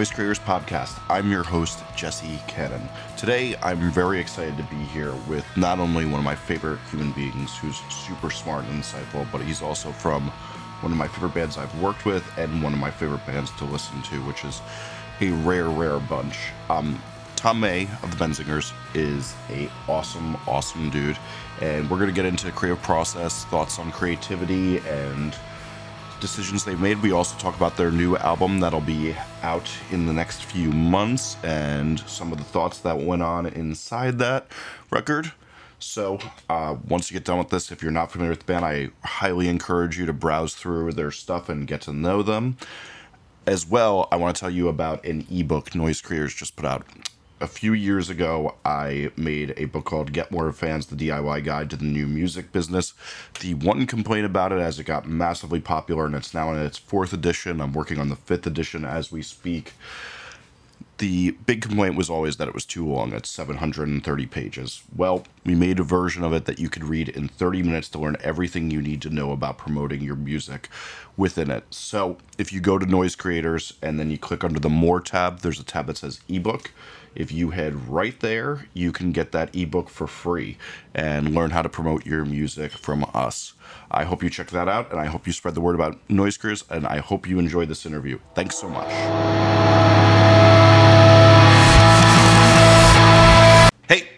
Noise Creators Podcast. I'm your host, Jesse Cannon. Today, I'm very excited to be here with not only one of my favorite human beings who's super smart and insightful, but he's also from one of my favorite bands I've worked with and one of my favorite bands to listen to, which is a rare, rare bunch. Um, Tom May of the Menzingers is a awesome, awesome dude, and we're gonna get into creative process, thoughts on creativity, and decisions they've made. We also talk about their new album that'll be out in the next few months and some of the thoughts that went on inside that record. So, uh, once you get done with this, if you're not familiar with the band, I highly encourage you to browse through their stuff and get to know them. As well, I want to tell you about an ebook Noise Creators just put out a few years ago, I made a book called Get More Fans The DIY Guide to the New Music Business. The one complaint about it, as it got massively popular and it's now in its fourth edition, I'm working on the fifth edition as we speak. The big complaint was always that it was too long. It's 730 pages. Well, we made a version of it that you could read in 30 minutes to learn everything you need to know about promoting your music within it. So, if you go to Noise Creators and then you click under the More tab, there's a tab that says ebook if you head right there, you can get that ebook for free and learn how to promote your music from us. I hope you check that out, and I hope you spread the word about Noise Creators, and I hope you enjoy this interview. Thanks so much. Hey,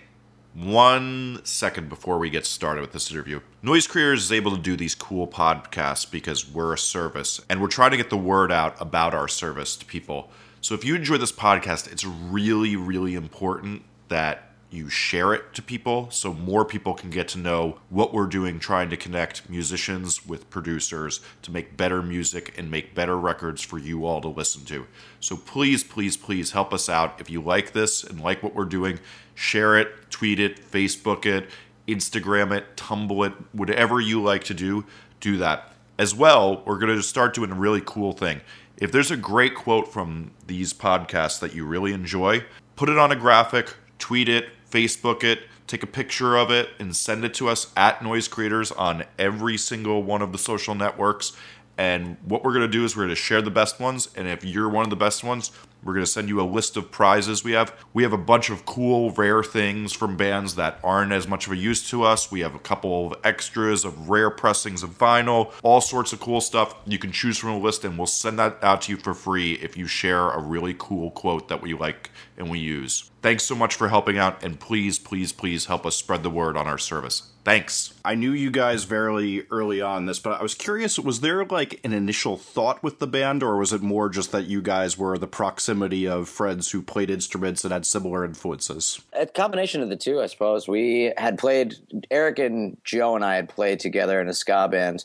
one second before we get started with this interview. Noise Creators is able to do these cool podcasts because we're a service, and we're trying to get the word out about our service to people. So if you enjoy this podcast, it's really, really important that you share it to people so more people can get to know what we're doing trying to connect musicians with producers to make better music and make better records for you all to listen to. So please, please, please help us out. If you like this and like what we're doing, share it, tweet it, Facebook it, Instagram it, Tumble it, whatever you like to do, do that. As well, we're going to start doing a really cool thing if there's a great quote from these podcasts that you really enjoy, put it on a graphic, tweet it, Facebook it, take a picture of it, and send it to us at Noise Creators on every single one of the social networks. And what we're going to do is we're going to share the best ones. And if you're one of the best ones, we're going to send you a list of prizes we have. We have a bunch of cool, rare things from bands that aren't as much of a use to us. We have a couple of extras of rare pressings of vinyl, all sorts of cool stuff. You can choose from a list, and we'll send that out to you for free if you share a really cool quote that we like and we use. Thanks so much for helping out, and please, please, please help us spread the word on our service. Thanks. I knew you guys very early on this, but I was curious was there like an initial thought with the band, or was it more just that you guys were the proximity of friends who played instruments and had similar influences? A combination of the two, I suppose. We had played, Eric and Joe and I had played together in a ska band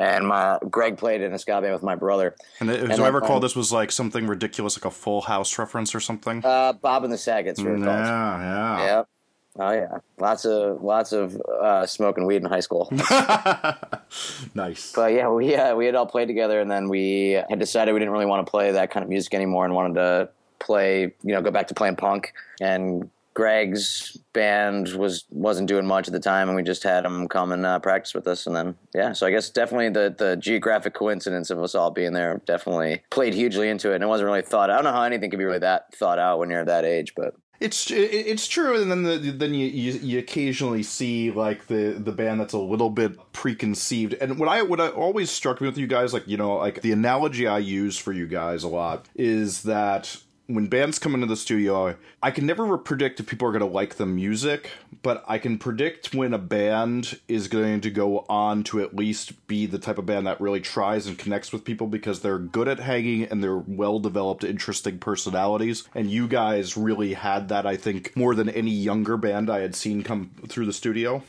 and my Greg played in a ska band with my brother. And, it, and I recall um, this was like something ridiculous, like a Full House reference or something? Uh, Bob and the Saggets. Yeah, yeah, yeah. Oh yeah, lots of lots of uh, smoking weed in high school. nice. But yeah, we uh, we had all played together, and then we had decided we didn't really want to play that kind of music anymore, and wanted to play, you know, go back to playing punk. And Greg's band was wasn't doing much at the time, and we just had him come and uh, practice with us. And then yeah, so I guess definitely the the geographic coincidence of us all being there definitely played hugely into it. And it wasn't really thought. I don't know how anything can be really that thought out when you're that age, but it's it's true, and then the, then you, you, you occasionally see like the the band that's a little bit preconceived. And what I what I always struck me with you guys, like you know, like the analogy I use for you guys a lot is that when bands come into the studio, I can never predict if people are going to like the music, but I can predict when a band is going to go on to at least be the type of band that really tries and connects with people because they're good at hanging and they're well developed, interesting personalities. And you guys really had that, I think, more than any younger band I had seen come through the studio.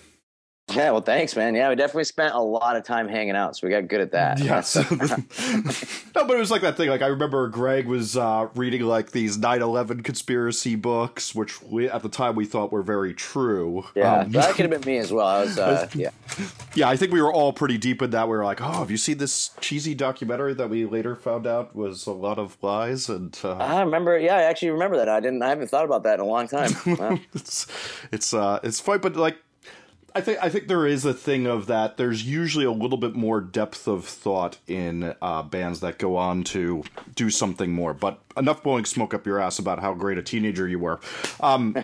Yeah, well, thanks, man. Yeah, we definitely spent a lot of time hanging out, so we got good at that. Yes. no, but it was like that thing. Like I remember Greg was uh, reading like these 9/11 conspiracy books, which we, at the time we thought were very true. Yeah, um, that could have been me as well. I was, uh, yeah, yeah. I think we were all pretty deep in that. We were like, oh, have you seen this cheesy documentary that we later found out was a lot of lies? And uh, I remember. Yeah, I actually remember that. I didn't. I haven't thought about that in a long time. it's it's uh, it's fun, but like I think I think there is a thing of that. There's usually a little bit more depth of thought in uh, bands that go on to do something more. But enough blowing smoke up your ass about how great a teenager you were. Um,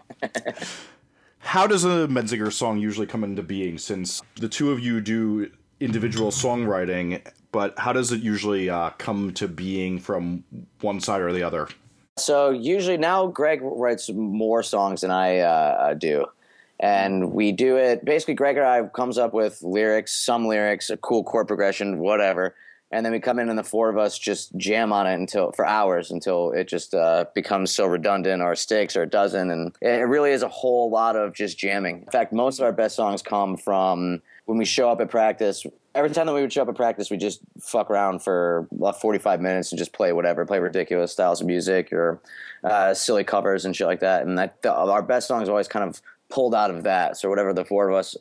how does a Menzinger song usually come into being? Since the two of you do individual songwriting, but how does it usually uh, come to being from one side or the other? So usually now Greg writes more songs than I uh, do and we do it basically greg and i comes up with lyrics some lyrics a cool chord progression whatever. And then we come in and the four of us just jam on it until for hours until it just uh, becomes so redundant or sticks or it doesn't. And it really is a whole lot of just jamming. In fact most of our best songs come from when we show up at practice. Every time that we would show up at practice we just fuck around for about 45 minutes and just play whatever play ridiculous styles of music or uh, silly covers and shit like that. And that the, our best songs always kind of pulled out of that. So whatever the four of us,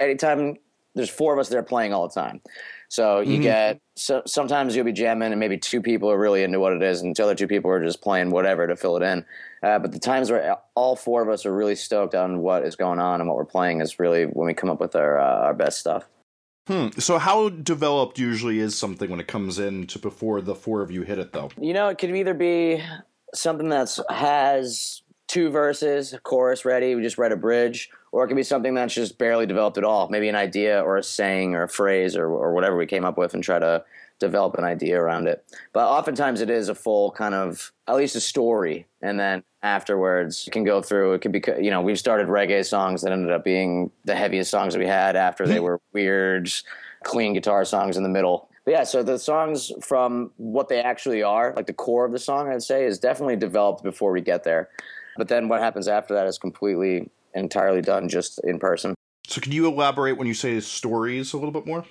anytime there's four of us there playing all the time. So you mm-hmm. get so sometimes you'll be jamming and maybe two people are really into what it is, and the other two people are just playing whatever to fill it in. Uh, but the times where all four of us are really stoked on what is going on and what we're playing is really when we come up with our uh, our best stuff. Hmm. So how developed usually is something when it comes in to before the four of you hit it though? You know, it could either be something that's has two verses, chorus ready. We just write a bridge, or it could be something that's just barely developed at all. Maybe an idea or a saying or a phrase or, or whatever we came up with and try to develop an idea around it. But oftentimes it is a full kind of at least a story, and then afterwards it can go through. It could be you know we've started reggae songs that ended up being the heaviest songs that we had after they hmm. were weird, clean guitar songs in the middle. But yeah, so the songs from what they actually are, like the core of the song, I'd say, is definitely developed before we get there. But then what happens after that is completely entirely done just in person. So can you elaborate when you say stories a little bit more?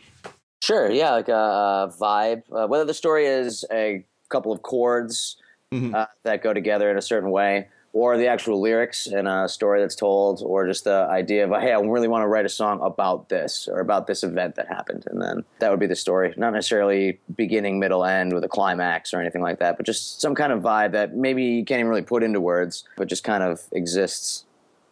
Sure. Yeah, like a, vibe. Uh, whether the story is a couple of chords mm-hmm. uh, that go together in a certain way, or the actual lyrics and a story that's told, or just the idea of, hey, I really want to write a song about this or about this event that happened. And then that would be the story. Not necessarily beginning, middle, end with a climax or anything like that, but just some kind of vibe that maybe you can't even really put into words, but just kind of exists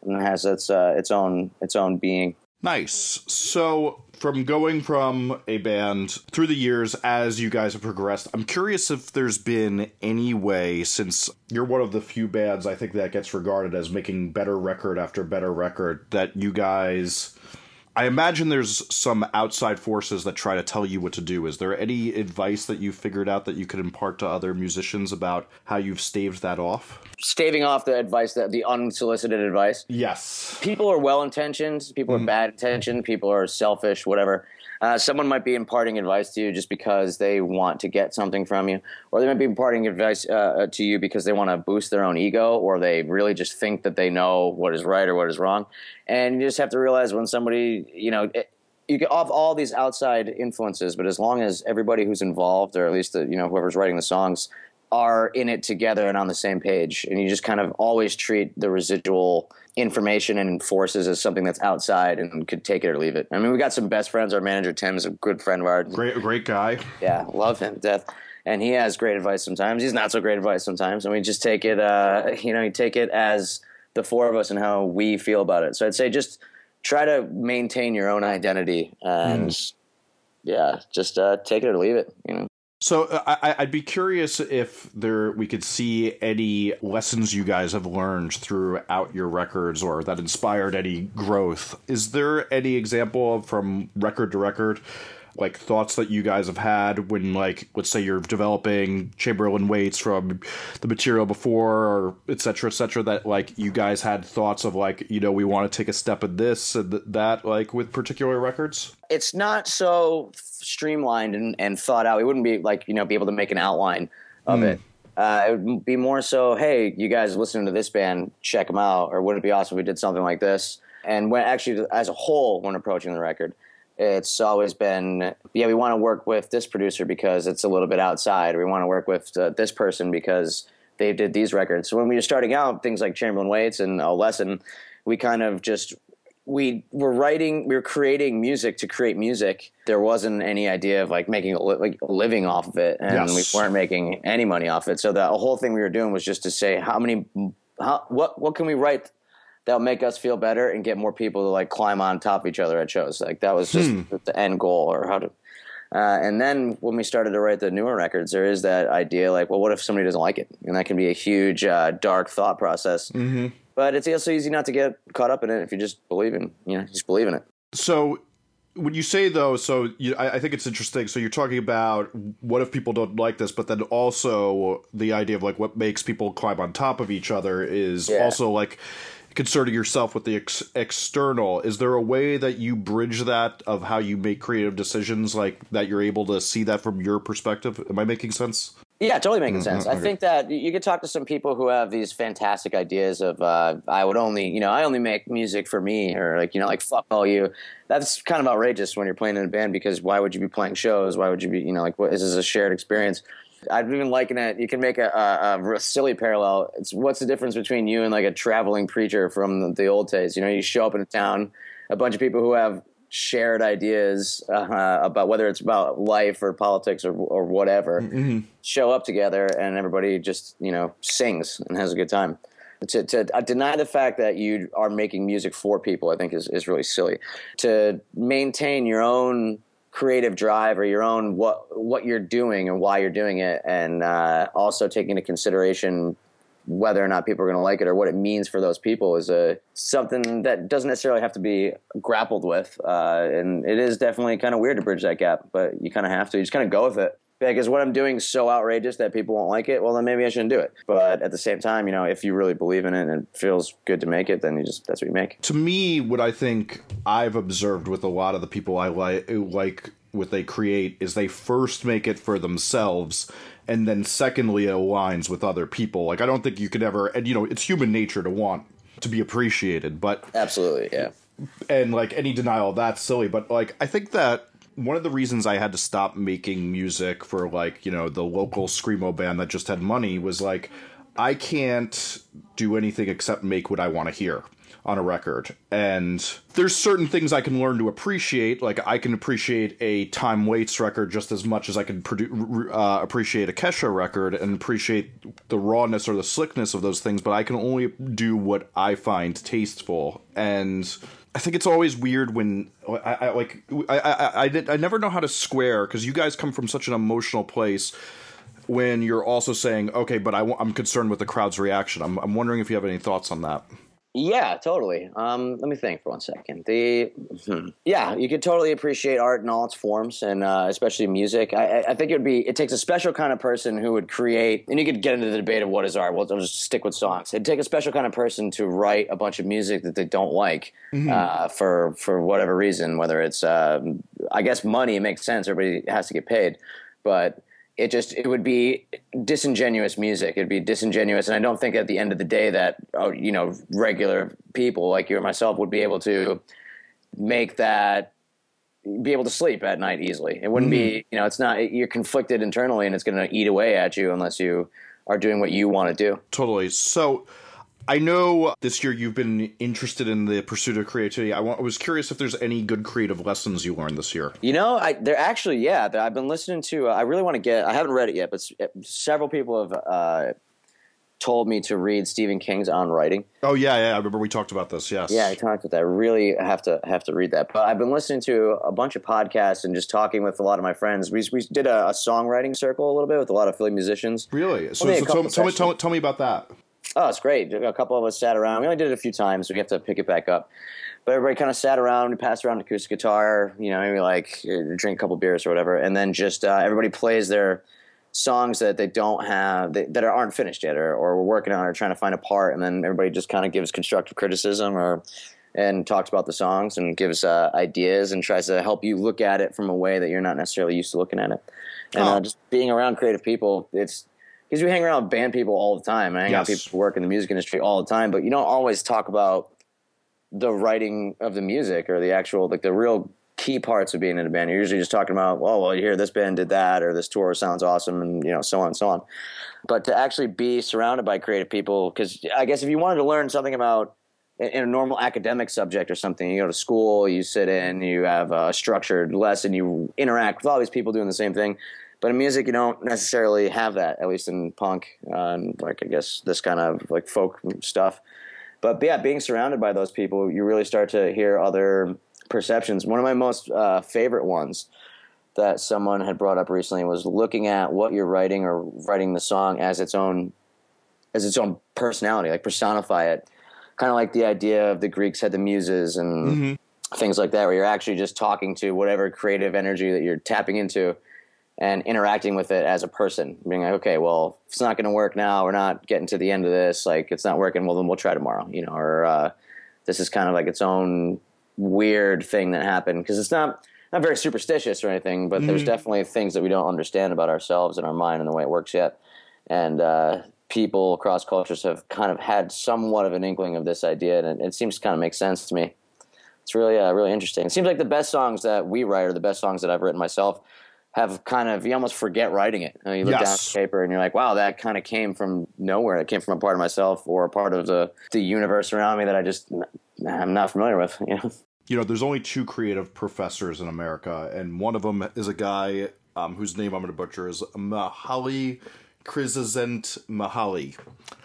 and has its, uh, its, own, its own being. Nice. So, from going from a band through the years as you guys have progressed, I'm curious if there's been any way, since you're one of the few bands I think that gets regarded as making better record after better record, that you guys I imagine there's some outside forces that try to tell you what to do. Is there any advice that you figured out that you could impart to other musicians about how you've staved that off? Staving off the advice that the unsolicited advice. Yes. People are well intentioned. People are mm. bad intentioned. People are selfish. Whatever. Uh, someone might be imparting advice to you just because they want to get something from you, or they might be imparting advice uh, uh to you because they want to boost their own ego, or they really just think that they know what is right or what is wrong. And you just have to realize when somebody, you know, it, you get off all these outside influences, but as long as everybody who's involved, or at least the, you know whoever's writing the songs, are in it together and on the same page, and you just kind of always treat the residual information and forces as something that's outside and could take it or leave it. I mean, we got some best friends. Our manager Tim is a good friend of ours. Great, great guy. Yeah, love him death. And he has great advice sometimes. He's not so great advice sometimes, and we just take it. Uh, you know, you take it as the four of us and how we feel about it. So I'd say just try to maintain your own identity and. Mm. Yeah, just uh, take it or leave it. You know. So uh, I, would be curious if there we could see any lessons you guys have learned throughout your records, or that inspired any growth. Is there any example from record to record like thoughts that you guys have had when like let's say you're developing Chamberlain Waits from the material before or et cetera, et cetera, that like you guys had thoughts of like, you know, we want to take a step of this and that like with particular records? It's not so streamlined and, and thought out. We wouldn't be like, you know, be able to make an outline of mm. it. Uh, it would be more so, hey, you guys listening to this band, check them out. Or wouldn't it be awesome if we did something like this? And when actually, as a whole, when approaching the record, it's always been yeah we want to work with this producer because it's a little bit outside. We want to work with uh, this person because they did these records. So when we were starting out things like chamberlain waits and a lesson we kind of just we were writing we were creating music to create music. There wasn't any idea of like making a, li- like a living off of it and yes. we weren't making any money off it. So the whole thing we were doing was just to say how many how what what can we write that'll make us feel better and get more people to like climb on top of each other at shows. Like that was just the end goal, or how to. Uh, and then when we started to write the newer records, there is that idea like, well, what if somebody doesn't like it? And that can be a huge, uh, dark thought process. Mm-hmm. But it's also easy not to get caught up in it if you just believe in, you know, just believe in it. So when you say though, so you, I, I think it's interesting. So you're talking about what if people don't like this, but then also the idea of like what makes people climb on top of each other is Yeah. also like concerning yourself with the ex- external. Is there a way that you bridge that of how you make creative decisions, like that you're able to see that from your perspective? Am I making sense? Yeah, totally making sense. I think that you could talk to some people who have these fantastic ideas of uh, I would only, you know, I only make music for me, or like, you know, like fuck all you. That's kind of outrageous when you're playing in a band because why would you be playing shows? Why would you be, you know, like what this a shared experience. I've even liken it. You can make a, a, a silly parallel. It's what's the difference between you and like a traveling preacher from the, the old days? You know, you show up in a town, a bunch of people who have shared ideas uh, about whether it's about life or politics or, or whatever show up together and everybody just you know sings and has a good time to, to uh, deny the fact that you are making music for people i think is, is really silly to maintain your own creative drive or your own what what you're doing and why you're doing it and uh, also taking into consideration whether or not people are going to like it or what it means for those people is a something that doesn't necessarily have to be grappled with. Uh, and it is definitely kind of weird to bridge that gap, but you kind of have to. You just kind of go with it. Because what I'm doing is so outrageous that people won't like it, well, then maybe I shouldn't do it. But at the same time, you know, if you really believe in it and it feels good to make it, then you just that's what you make. to me, what I think I've observed with a lot of the people I like, like what they create is they first make it for themselves, and then secondly, it aligns with other people. Like I don't think you could ever, and you know, it's human nature to want to be appreciated, but Absolutely, yeah. and like any denial that's silly but like i think that one of the reasons i had to stop making music for like you know the local screamo band that just had money was like i can't do anything except make what i want to hear on a record. And there's certain things i can learn to appreciate like i can appreciate a Tom Waits record just as much as i can produ- uh, appreciate a kesha record and appreciate the rawness or the slickness of those things but i can only do what i find tasteful. And I think it's always weird when I, I like I, I I did I never know how to square because you guys come from such an emotional place when you're also saying okay, but I, am concerned with the crowd's reaction. I'm I'm wondering if you have any thoughts on that. Yeah, totally. Um, let me think for one second. The hmm. yeah, you could totally appreciate art in all its forms, and uh, especially music. I, I- think it would be. It takes a special kind of person who would create, and you could get into the debate of what is art. Well, I'll just stick with songs. It'd take a special kind of person to write a bunch of music that they don't like uh, for for whatever reason. Whether it's, um, I guess, money. It makes sense. Everybody has to get paid, but it just it would be disingenuous music it'd be disingenuous and i don't think at the end of the day that oh, you know regular people like you or myself would be able to make that be able to sleep at night easily it wouldn't be mm-hmm. you know it's not you're conflicted internally and it's going to eat away at you unless you are doing what you want to do Totally. So. I know this year you've been interested in the pursuit of creativity. I, wa- I was curious if there's any good creative lessons you learned this year. You know, I they're actually yeah. I've been listening to. Uh, I really want to get. I haven't read it yet, but s- several people have uh, told me to read Stephen King's On Writing. Oh yeah, yeah. I remember we talked about this. Yes. Yeah, I talked about that. I really have to have to read that. But I've been listening to a bunch of podcasts and just talking with a lot of my friends. We we did a, a songwriting circle a little bit with a lot of Philly musicians. Really? So, so tell, tell me, tell me about that. Oh, it's great. A couple of us sat around. We only did it a few times, so we have to pick it back up. But everybody kind of sat around, we passed around acoustic guitar, you know, maybe like uh, drink a couple beers or whatever, and then just uh, everybody plays their songs that they don't have that, that aren't finished yet, or, or we're working on, or trying to find a part, and then everybody just kind of gives constructive criticism or and talks about the songs and gives uh, ideas and tries to help you look at it from a way that you're not necessarily used to looking at it. And Huh. uh, just being around creative people, it's because we hang around with band people all the time. I hang out with people who work in the music industry all the time, but you don't always talk about the writing of the music or the actual like the real key parts of being in a band. You're usually just talking about, oh well, you hear this band did that or this tour sounds awesome and you know so on and so on. But to actually be surrounded by creative people, because I guess if you wanted to learn something about in a normal academic subject or something, you go to school, you sit in, you have a structured lesson, you interact with all these people doing the same thing. But in music, you don't necessarily have that, at least in punk uh, and like I guess this kind of like folk stuff. But yeah, being surrounded by those people, you really start to hear other perceptions. One of my most uh, favorite ones that someone had brought up recently was looking at what you're writing or writing the song as its own as its own personality, like personify it. Kind of like the idea of the Greeks had the muses and mm-hmm. things like that, where you're actually just talking to whatever creative energy that you're tapping into and interacting with it as a person, being like, okay, well, if it's not going to work now, we're not getting to the end of this, like it's not working, well, then we'll try tomorrow, you know, or uh, this is kind of like its own weird thing that happened because it's not not very superstitious or anything, but mm-hmm. there's definitely things that we don't understand about ourselves and our mind and the way it works yet. And uh, people across cultures have kind of had somewhat of an inkling of this idea, and it, it seems to kind of make sense to me. It's really, uh, really interesting. It seems like the best songs that we write are the best songs that I've written myself. Have kind of you almost forget writing it. You, know, you look yes. down at paper and you're like, wow, that kind of came from nowhere. It came from a part of myself or a part of the the universe around me that I just I'm not familiar with. You know you know, there's only two creative professors in America, and one of them is a guy um, whose name I'm going to butcher is Mihaly Csikszentmihalyi.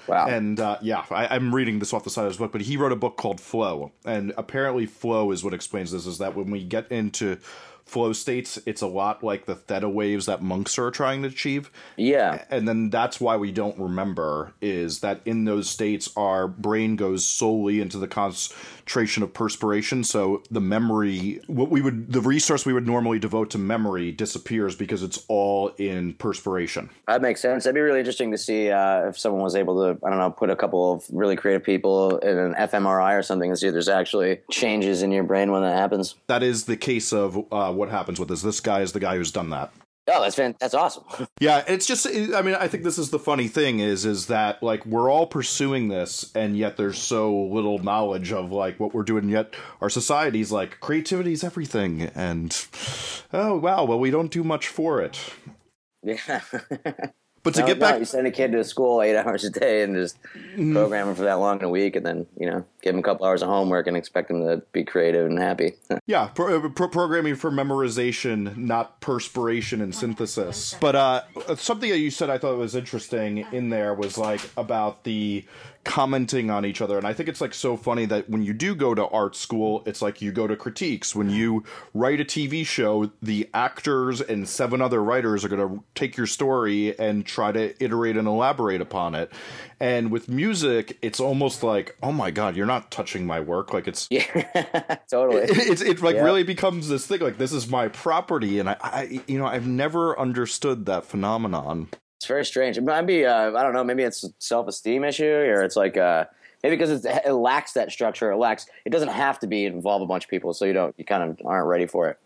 Wow. And uh, yeah, I, am reading this off the side of his book, but he wrote a book called Flow, and apparently flow is what explains this. Is that when we get into flow states, it's a lot like the theta waves that monks are trying to achieve. Yeah. And then that's why we don't remember is that in those states, our brain goes solely into the concentration of perspiration. So the memory, what we would, the resource we would normally devote to memory disappears because it's all in perspiration. That makes sense. That'd be really interesting to see uh, if someone was able to, I don't know, put a couple of really creative people in an fMRI or something and see if there's actually changes in your brain when that happens. That is the case of uh, what happens with this. This guy is the guy who's done that. Oh, that's fan- that's awesome. yeah, it's just I mean, I think this is the funny thing is is that like we're all pursuing this and yet there's so little knowledge of like what we're doing yet our society's like creativity is everything and oh wow, well we don't do much for it. Yeah. But to no, get back, you send a kid to school eight hours a day and just mm-hmm. program him for that long in a week, and then you know give him a couple hours of homework and expect him to be creative and happy. yeah, pro- uh, pro- programming for memorization, not perspiration and synthesis. But uh, something that you said I thought was interesting in there was like about the commenting on each other. And i think it's like so funny that when you do go to art school it's like you go to critiques. When you write a tv show the actors and seven other writers are going to take your story and try to iterate and elaborate upon it. And with music it's almost like oh my god you're not touching my work. Like it's yeah totally. It, it's it like yeah. really becomes this thing like this is my property. And I, I you know i've never understood that phenomenon it's very strange. It might be, uh, I don't know, maybe it's a self esteem issue or it's like, uh, maybe because it lacks that structure. It lacks, it doesn't have to be involve a bunch of people. So you don't, you kind of aren't ready for it.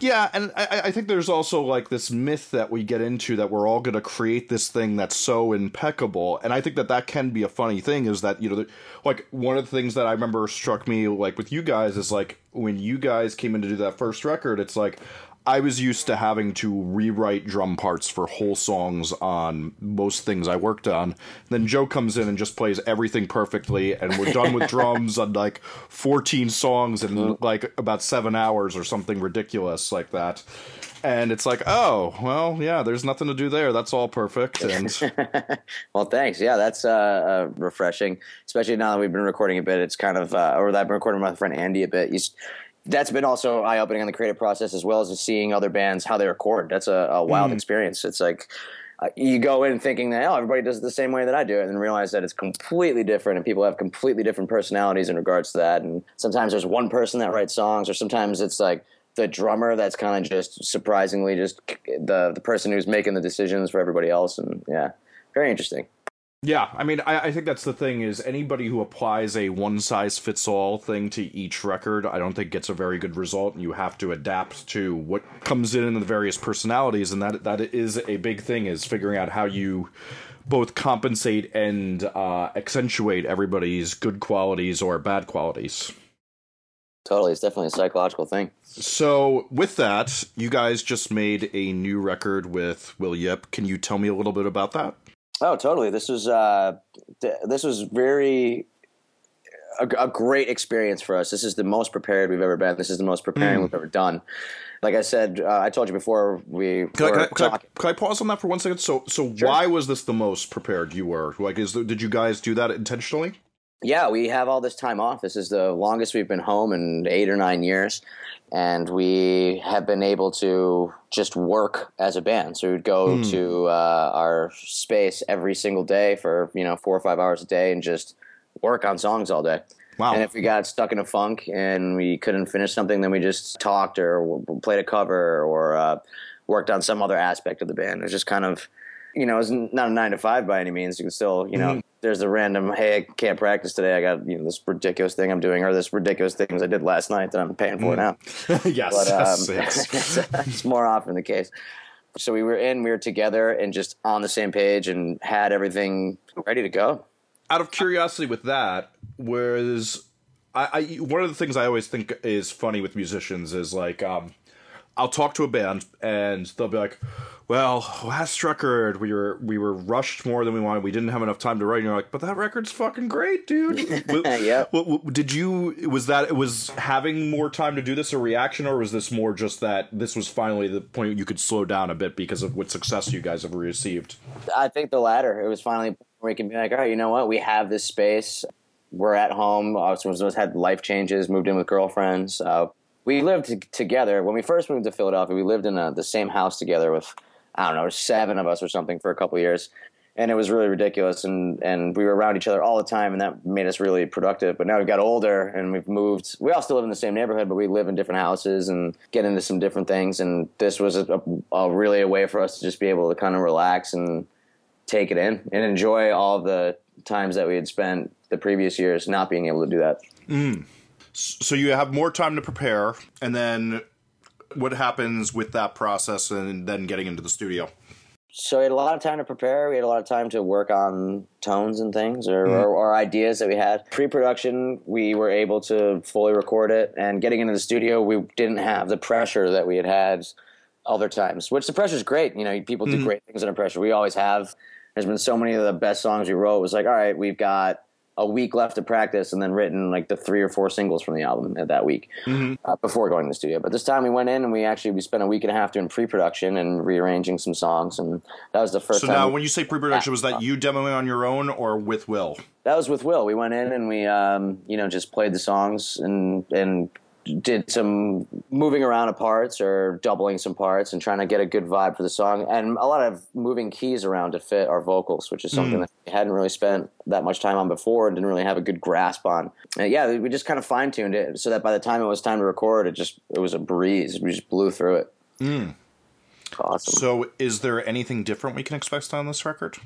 Yeah, and I, I, think there's also like this myth that we get into that we're all going to create this thing that's so impeccable, and I think that that can be a funny thing. Is that you know, like one of the things that I remember struck me like with you guys is like when you guys came in to do that first record, it's like I was used to having to rewrite drum parts for whole songs on most things I worked on. Then Joe comes in and just plays everything perfectly, and we're done with drums on like 14 songs in like about seven hours or something ridiculous like that. And it's like, oh, well, yeah, there's nothing to do there. That's all perfect. And well, thanks. Yeah, that's uh, uh, refreshing, especially now that we've been recording a bit. It's kind of, uh, or that I've been recording with my friend Andy a bit. You, that's been also eye opening on the creative process as well as seeing other bands how they record. That's a, a wild mm. experience. It's like uh, you go in thinking that oh everybody does it the same way that I do it, and then realize that it's completely different, and people have completely different personalities in regards to that. And sometimes there's one person that writes songs, or sometimes it's like the drummer that's kind of just surprisingly just the the person who's making the decisions for everybody else. And yeah, very interesting. Yeah, I mean, I, I, think that's the thing is anybody who applies a one size fits all thing to each record, I don't think gets a very good result, and you have to adapt to what comes in in the various personalities, and that that is a big thing is figuring out how you both compensate and uh, accentuate everybody's good qualities or bad qualities. Totally, it's definitely a psychological thing. So, with that, you guys just made a new record with Will Yip. Can you tell me a little bit about that? Oh, totally. This was uh, th- this was very a, a, great experience for us. This is the most prepared we've ever been. This is the most preparing mm. we've ever done. Like I said, uh, I told you before we can I, can, I, can, I, can I, pause on that for one second? So, so sure. why was this the most prepared you were? Like, is did you guys do that intentionally? Yeah, we have all this time off. This is the longest we've been home in eight or nine years. And we have been able to just work as a band. So we'd go Hmm. to uh, our space every single day for, you know, four or five hours a day and just work on songs all day. Wow. And if we got stuck in a funk and we couldn't finish something, then we just talked or played a cover or uh, worked on some other aspect of the band. It was just kind of, you know, it's not a nine to five by any means. You can still, you know, there's the random, hey, I can't practice today. I got you know this ridiculous thing I'm doing or this ridiculous things I did last night that I'm paying for now. yes, But yes, um, yes. it's more often the case. So we were in, we were together, and just on the same page, and had everything ready to go. out of curiosity with that was I, I one of the things i always think is funny with musicians is like um i'll talk to a band and they'll be like well last record we were we were rushed more than we wanted we didn't have enough time to write and you're like but that record's fucking great dude Yep. What- what- did you was that was having more time to do this a reaction or was this more just that this was finally the point you could slow down a bit because of what success you guys have received I think the latter. It was finally where we can be like, all right, you know what? We have this space. We're at home. Some of had life changes, moved in with girlfriends. Uh, we lived together. When we first moved to Philadelphia, we lived in a, the same house together with, I don't know, seven of us or something for a couple years. And it was really ridiculous. And, and we were around each other all the time, and that made us really productive. But now we got older and we've moved. We all still live in the same neighborhood, but we live in different houses and get into some different things. And this was a, a, a really a way for us to just be able to kind of relax and take it in and enjoy all the times that we had spent the previous years not being able to do that. Mm. So you have more time to prepare and then what happens with that process and then getting into the studio So we had a lot of time to prepare. We had a lot of time to work on tones and things or, mm-hmm. or, or ideas that we had. Pre production, we were able to fully record it. And getting into the studio, we didn't have the pressure that we had had other times, which the pressure is great. You know, people do mm-hmm. great things under pressure. We always have. There's been so many of the best songs we wrote. It was like, all right, we've got a week left to practice and then written like the three or four singles from the album that week uh, before going to the studio. But this time we went in and we actually we spent a week and a half doing pre-production and rearranging some songs, and that was the first so now when you say pre-production was that you demoing on your own or with will that was with Will. We went in and we um, you know just played the songs and and did some moving around of parts or doubling some parts and trying to get a good vibe for the song. And a lot of moving keys around to fit our vocals which is something mm. that we hadn't really spent that much time on before and didn't really have a good grasp on. And yeah we just kind of fine-tuned it so that by the time it was time to record it just it was a breeze. We just blew through it. Mm. Awesome. So is there anything different we can expect on this record?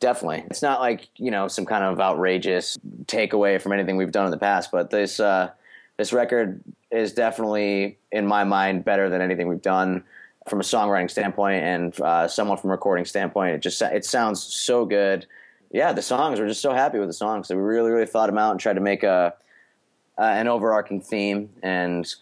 Definitely. It's not like you know some kind of outrageous takeaway from anything we've done in the past but this uh this record is definitely in my mind better than anything we've done from a songwriting standpoint and uh, someone from a recording standpoint. It just it sounds so good. Yeah the songs we're just so happy with the songs. So we really really thought them out and tried to make a uh, an overarching theme and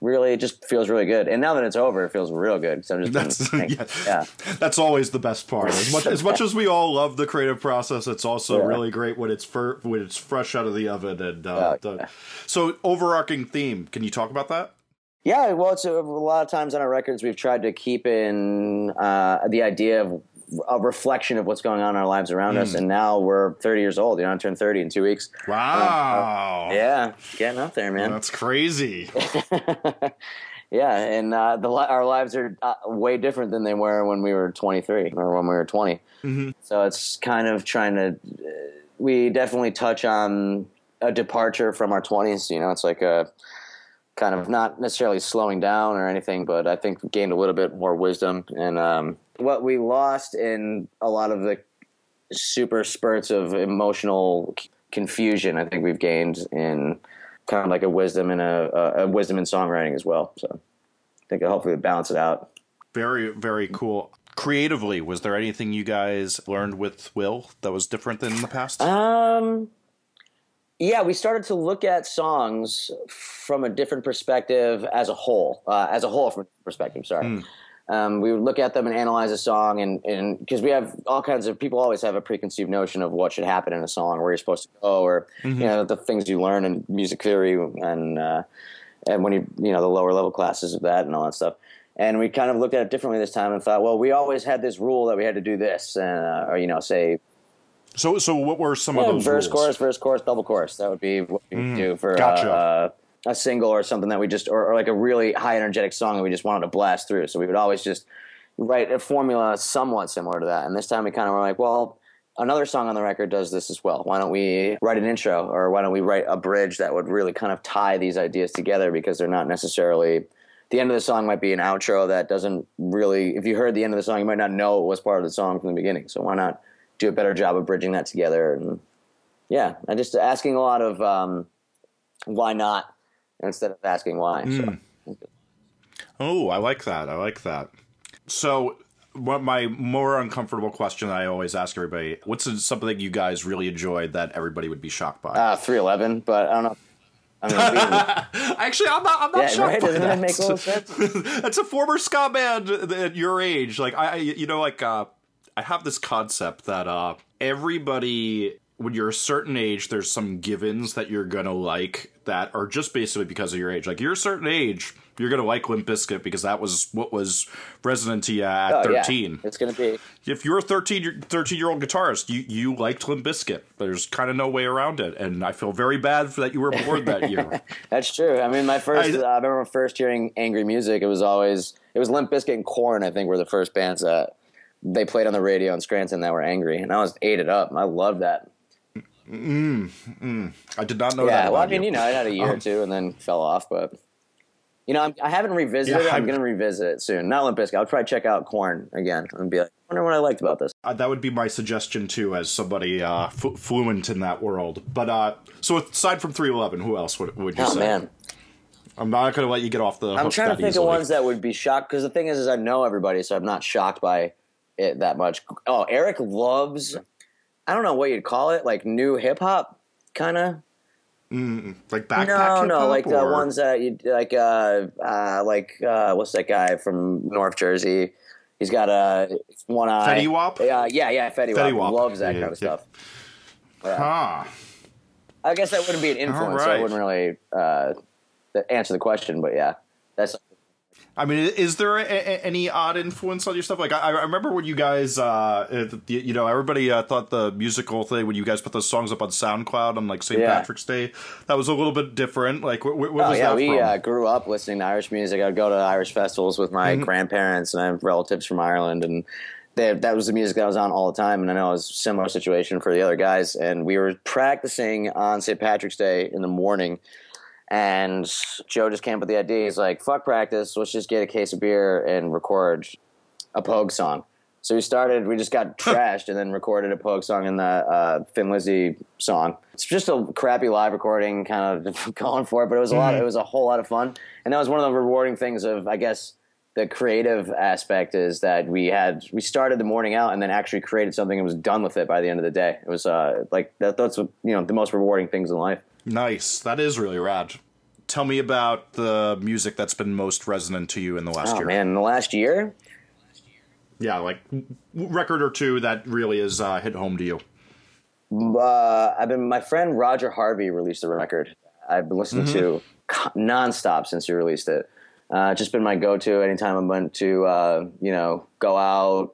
really it just feels really good and now that it's over it feels real good so I'm just That's been- yeah. yeah That's always the best part. As much as much as we all love the creative process, it's also Yeah. really great when it's fir- when it's fresh out of the oven. And uh, Yeah, the- yeah. so overarching theme. Can you talk about that? Yeah, well, it's a, a lot of times on our records we've tried to keep in uh, the idea of a reflection of what's going on in our lives around us, and now we're 30 years old. You know, I turned 30 in two weeks. Wow, Yeah, getting up there, man. that's crazy. yeah, and uh, the our lives are uh, way different than they were when we were 23 or when we were 20. So it's kind of trying to. Uh, we definitely touch on a departure from our 20s. You know, it's like a kind of not necessarily slowing down or anything, but I think gained a little bit more wisdom. And um, what we lost in a lot of the super spurts of emotional confusion, I think we've gained in kind of like a wisdom and a, a, wisdom in songwriting as well. So I think hopefully balance it out. Very very cool. Creatively, was there anything you guys learned with Will that was different than in the past? Um, yeah, we started to look at songs from a different perspective as a whole, uh, as a whole from perspective. Sorry. Um, we would look at them and analyze a song, and and because we have all kinds of people always have a preconceived notion of what should happen in a song, where you're supposed to go, or you know the things you learn in music theory, and uh, and when you you know the lower level classes of that and all that stuff. And we kind of looked at it differently this time and thought, well, we always had this rule that we had to do this, uh, or you know, say So, so what were some Yeah, of those verse, rules? chorus, verse, chorus, double chorus. That would be what we would do for gotcha. uh, a single or something that we just, or, or like a really high energetic song that we just wanted to blast through. So we would always just write a formula somewhat similar to that. And this time we kind of were like, well, another song on the record does this as well. Why don't we write an intro or why don't we write a bridge that would really kind of tie these ideas together because they're not necessarily. The end of the song might be an outro that doesn't really. If you heard the end of the song, you might not know it was part of the song from the beginning. So why not do a better job of bridging that together and yeah, and just asking a lot of um, why not instead of asking why. Mm. So Oh, I like that. I like that. So, what my more uncomfortable question I always ask everybody: What's something you guys really enjoyed that everybody would be shocked by? uh, three eleven, but I don't know. I mean, we, Actually, I'm not. I'm not yeah, shocked right? by Doesn't that. make a little sense? That's a former ska band at your age. Like I, I- you know, like uh, I have this concept that uh, everybody, when you're a certain age, there's some givens that you're gonna like that are just basically because of your age. Like you're a certain age, you're gonna like Limp Bizkit because that was what was resonant to you at Oh, yeah. 13. It's gonna be If you're a 13 year, 13 year old guitarist, you you liked Limp Bizkit. There's kind of no way around it, and I feel very bad for that you were born that year. that's true. I mean, my first. I- I, uh, I remember first hearing angry music. It was always it was Limp Bizkit and Korn. I think were the first bands that they played on the radio in Scranton that were angry, and I was ate it up. I loved that. I did not know that. yeah, well, I mean, you know, I had a year or two and then fell off, but you know, I'm, I haven't revisited Yeah, it. I'm I'm- going to revisit it soon. Not Limp Bizkit. I'll probably check out Korn again and be like, I wonder what I liked about this. Uh, that would be my suggestion too, as somebody uh, f- fluent in that world. But uh, so aside from 311, who else would, would you say? Oh say? man, I'm not going to let you get off the. I'm trying to think easily. of ones that would be shocked because the thing is, is I know everybody, so I'm not shocked by it that much. Oh, Eric loves. I don't know what you'd call it, like new hip hop, kind of. like backpack. No, no, like the ones that you like. Uh, uh, like uh, what's that guy from North Jersey? He's got a one eye. Fetty Wap? Yeah, yeah, yeah. Fetty, Fetty Wap. Loves that Yeah, kind of yeah. stuff. Yeah. Huh. I guess that wouldn't be an influence. So I wouldn't really uh, answer the question, but yeah, that's I mean, is there a, a, any odd influence on your stuff? Like, I, I remember when you guys, uh, uh, you know, everybody uh, thought the musical thing when you guys put those songs up on SoundCloud on like St. Yeah. Patrick's Day, that was a little bit different. Like, wh- wh- what Oh was yeah, that we from? uh, grew up listening to Irish music. I'd go to Irish festivals with my grandparents, and I have relatives from Ireland, and they, that was the music that was on all the time. And I know it was a similar situation for the other guys. And we were practicing on St. Patrick's Day in the morning, and Joe just came up with the idea. He's like, "Fuck practice. Let's just get a case of beer and record a Pogue song." So we started. We just got trashed and then recorded a Pogue song and the uh, Thin Lizzy song. It's just a crappy live recording, kind of going for it, but it was a lot. It was a whole lot of fun, and that was one of the rewarding things of, I guess, the creative aspect is that we had we started the morning out and then actually created something and was done with it by the end of the day. It was uh, like that, that's you know the most rewarding things in life. Nice. That is really rad. Tell me about the music that's been most resonant to you in the last Oh year. man, in the last year, Yeah, like record or two that really is uh, hit home to you. uh, I've been my friend Roger Harvey released a record. I've been listening to co- nonstop since he released it. Uh, just been my go-to anytime I went to uh, you know go out,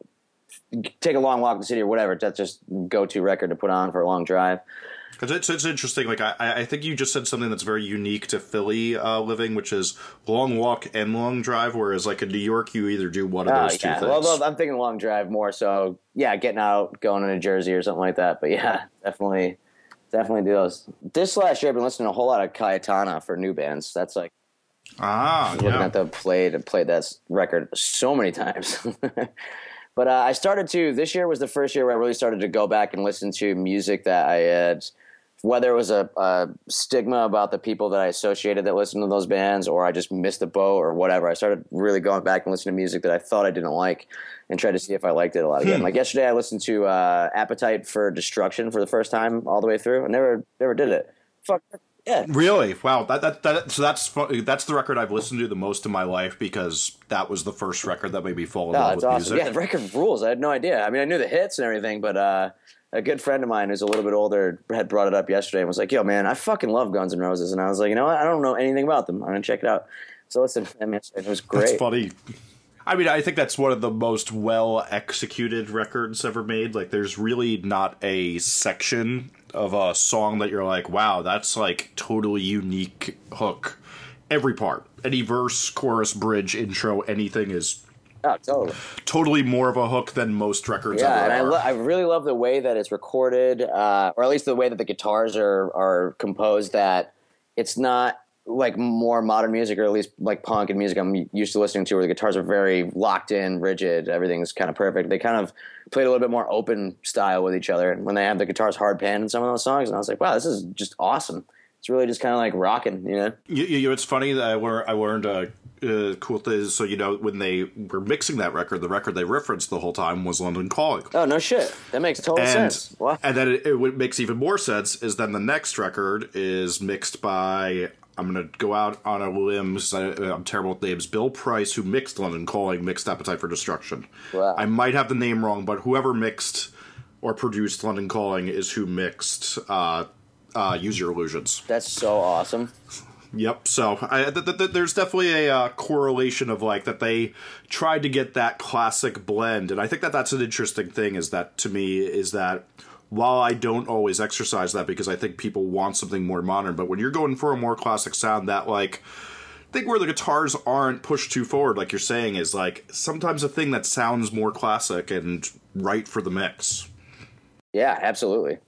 take a long walk in the city or whatever. That's just go-to record to put on for a long drive. It's, it's interesting. Like I, I think you just said something that's very unique to Philly uh, living, which is long walk and long drive. Whereas like in New York, you either do one of Oh, those two yeah. things. Well, I'm thinking long drive more. So yeah, getting out, going to New Jersey or something like that. But yeah, definitely, definitely do those. This last year, I've been listening to a whole lot of Cayetana for new bands. That's like ah, looking yeah. at the played and played that record so many times. but uh, I started to. This year was the first year where I really started to go back and listen to music that I had. Whether it was a, a stigma about the people that I associated that listened to those bands, or I just missed the boat, or whatever, I started really going back and listening to music that I thought I didn't like, and tried to see if I liked it a lot again. Like yesterday, I listened to uh, "Appetite for Destruction" for the first time all the way through. I never, never did it. Fuck yeah, Really? Wow. That, that that so that's that's the record I've listened to the most in my life because that was the first record that made me fall in Oh, love with awesome. music. Yeah, the record rules. I had no idea. I mean, I knew the hits and everything, but uh, a good friend of mine who's a little bit older had brought it up yesterday and was like, "Yo, man, I fucking love Guns N' Roses," and I was like, "You know what? I don't know anything about them. I'm gonna check it out." So listen, I mean, it was great. That's funny. I mean, I think that's one of the most well executed records ever made. Like, there's really not a section of a song that you're like, wow, that's like totally unique hook. Every part, any verse, chorus, bridge, intro, anything is Oh, totally. totally more of a hook than most records Yeah, ever and I, lo- I really love the way that it's recorded, uh, or at least the way that the guitars are are composed. That it's not like more modern music, or at least like punk and music I'm used to listening to, where the guitars are very locked in, rigid. Everything's kind of perfect. They kind of played a little bit more open style with each other when they have the guitars hard panned in some of those songs, and I was like, wow, this is just awesome. It's really just kind of like rocking, you know? You, you know, it's funny that I learned, I learned a uh, cool thing. So, you know, when they were mixing that record, the record they referenced the whole time was London Calling. Oh no shit, that makes total and sense. Wow. and then it, it what makes even more sense is then the next record is mixed by I'm gonna go out on a limb. I, I'm terrible with names. Bill Price, who mixed London Calling, mixed Appetite for Destruction. Wow. I might have the name wrong, but whoever mixed or produced London Calling is who mixed uh, uh, Use Your Illusions. That's so awesome. Yep. So I, th- th- th- there's definitely a uh, correlation of like that they tried to get that classic blend, and I think that that's an interesting thing. Is that to me is that while I don't always exercise that because I think people want something more modern, but when you're going for a more classic sound, that like I think where the guitars aren't pushed too forward, like you're saying, is like sometimes a thing that sounds more classic and right for the mix. Yeah, absolutely.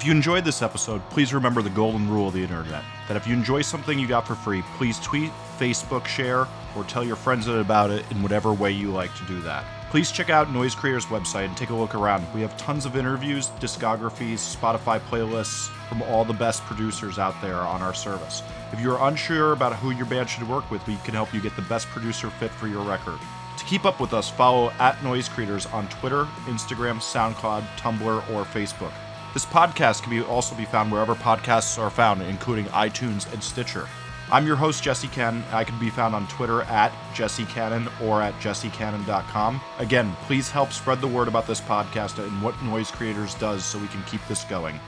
If you enjoyed this episode, please remember the golden rule of the internet that if you enjoy something you got for free, please tweet, Facebook, share, or tell your friends about it in whatever way you like to do that. Please check out Noise Creator's website and take a look around. We have tons of interviews, discographies, Spotify playlists from all the best producers out there on our service. If you're unsure about who your band should work with, we can help you get the best producer fit for your record. To keep up with us, follow at Noise Creators on Twitter, Instagram, SoundCloud, Tumblr, or Facebook. This podcast can be also be found wherever podcasts are found, including iTunes and Stitcher. I'm your host, Jesse Cannon. I can be found on Twitter at Jesse Cannon or at jessecannon.com. Again, please help spread the word about this podcast and what Noise Creators does so we can keep this going.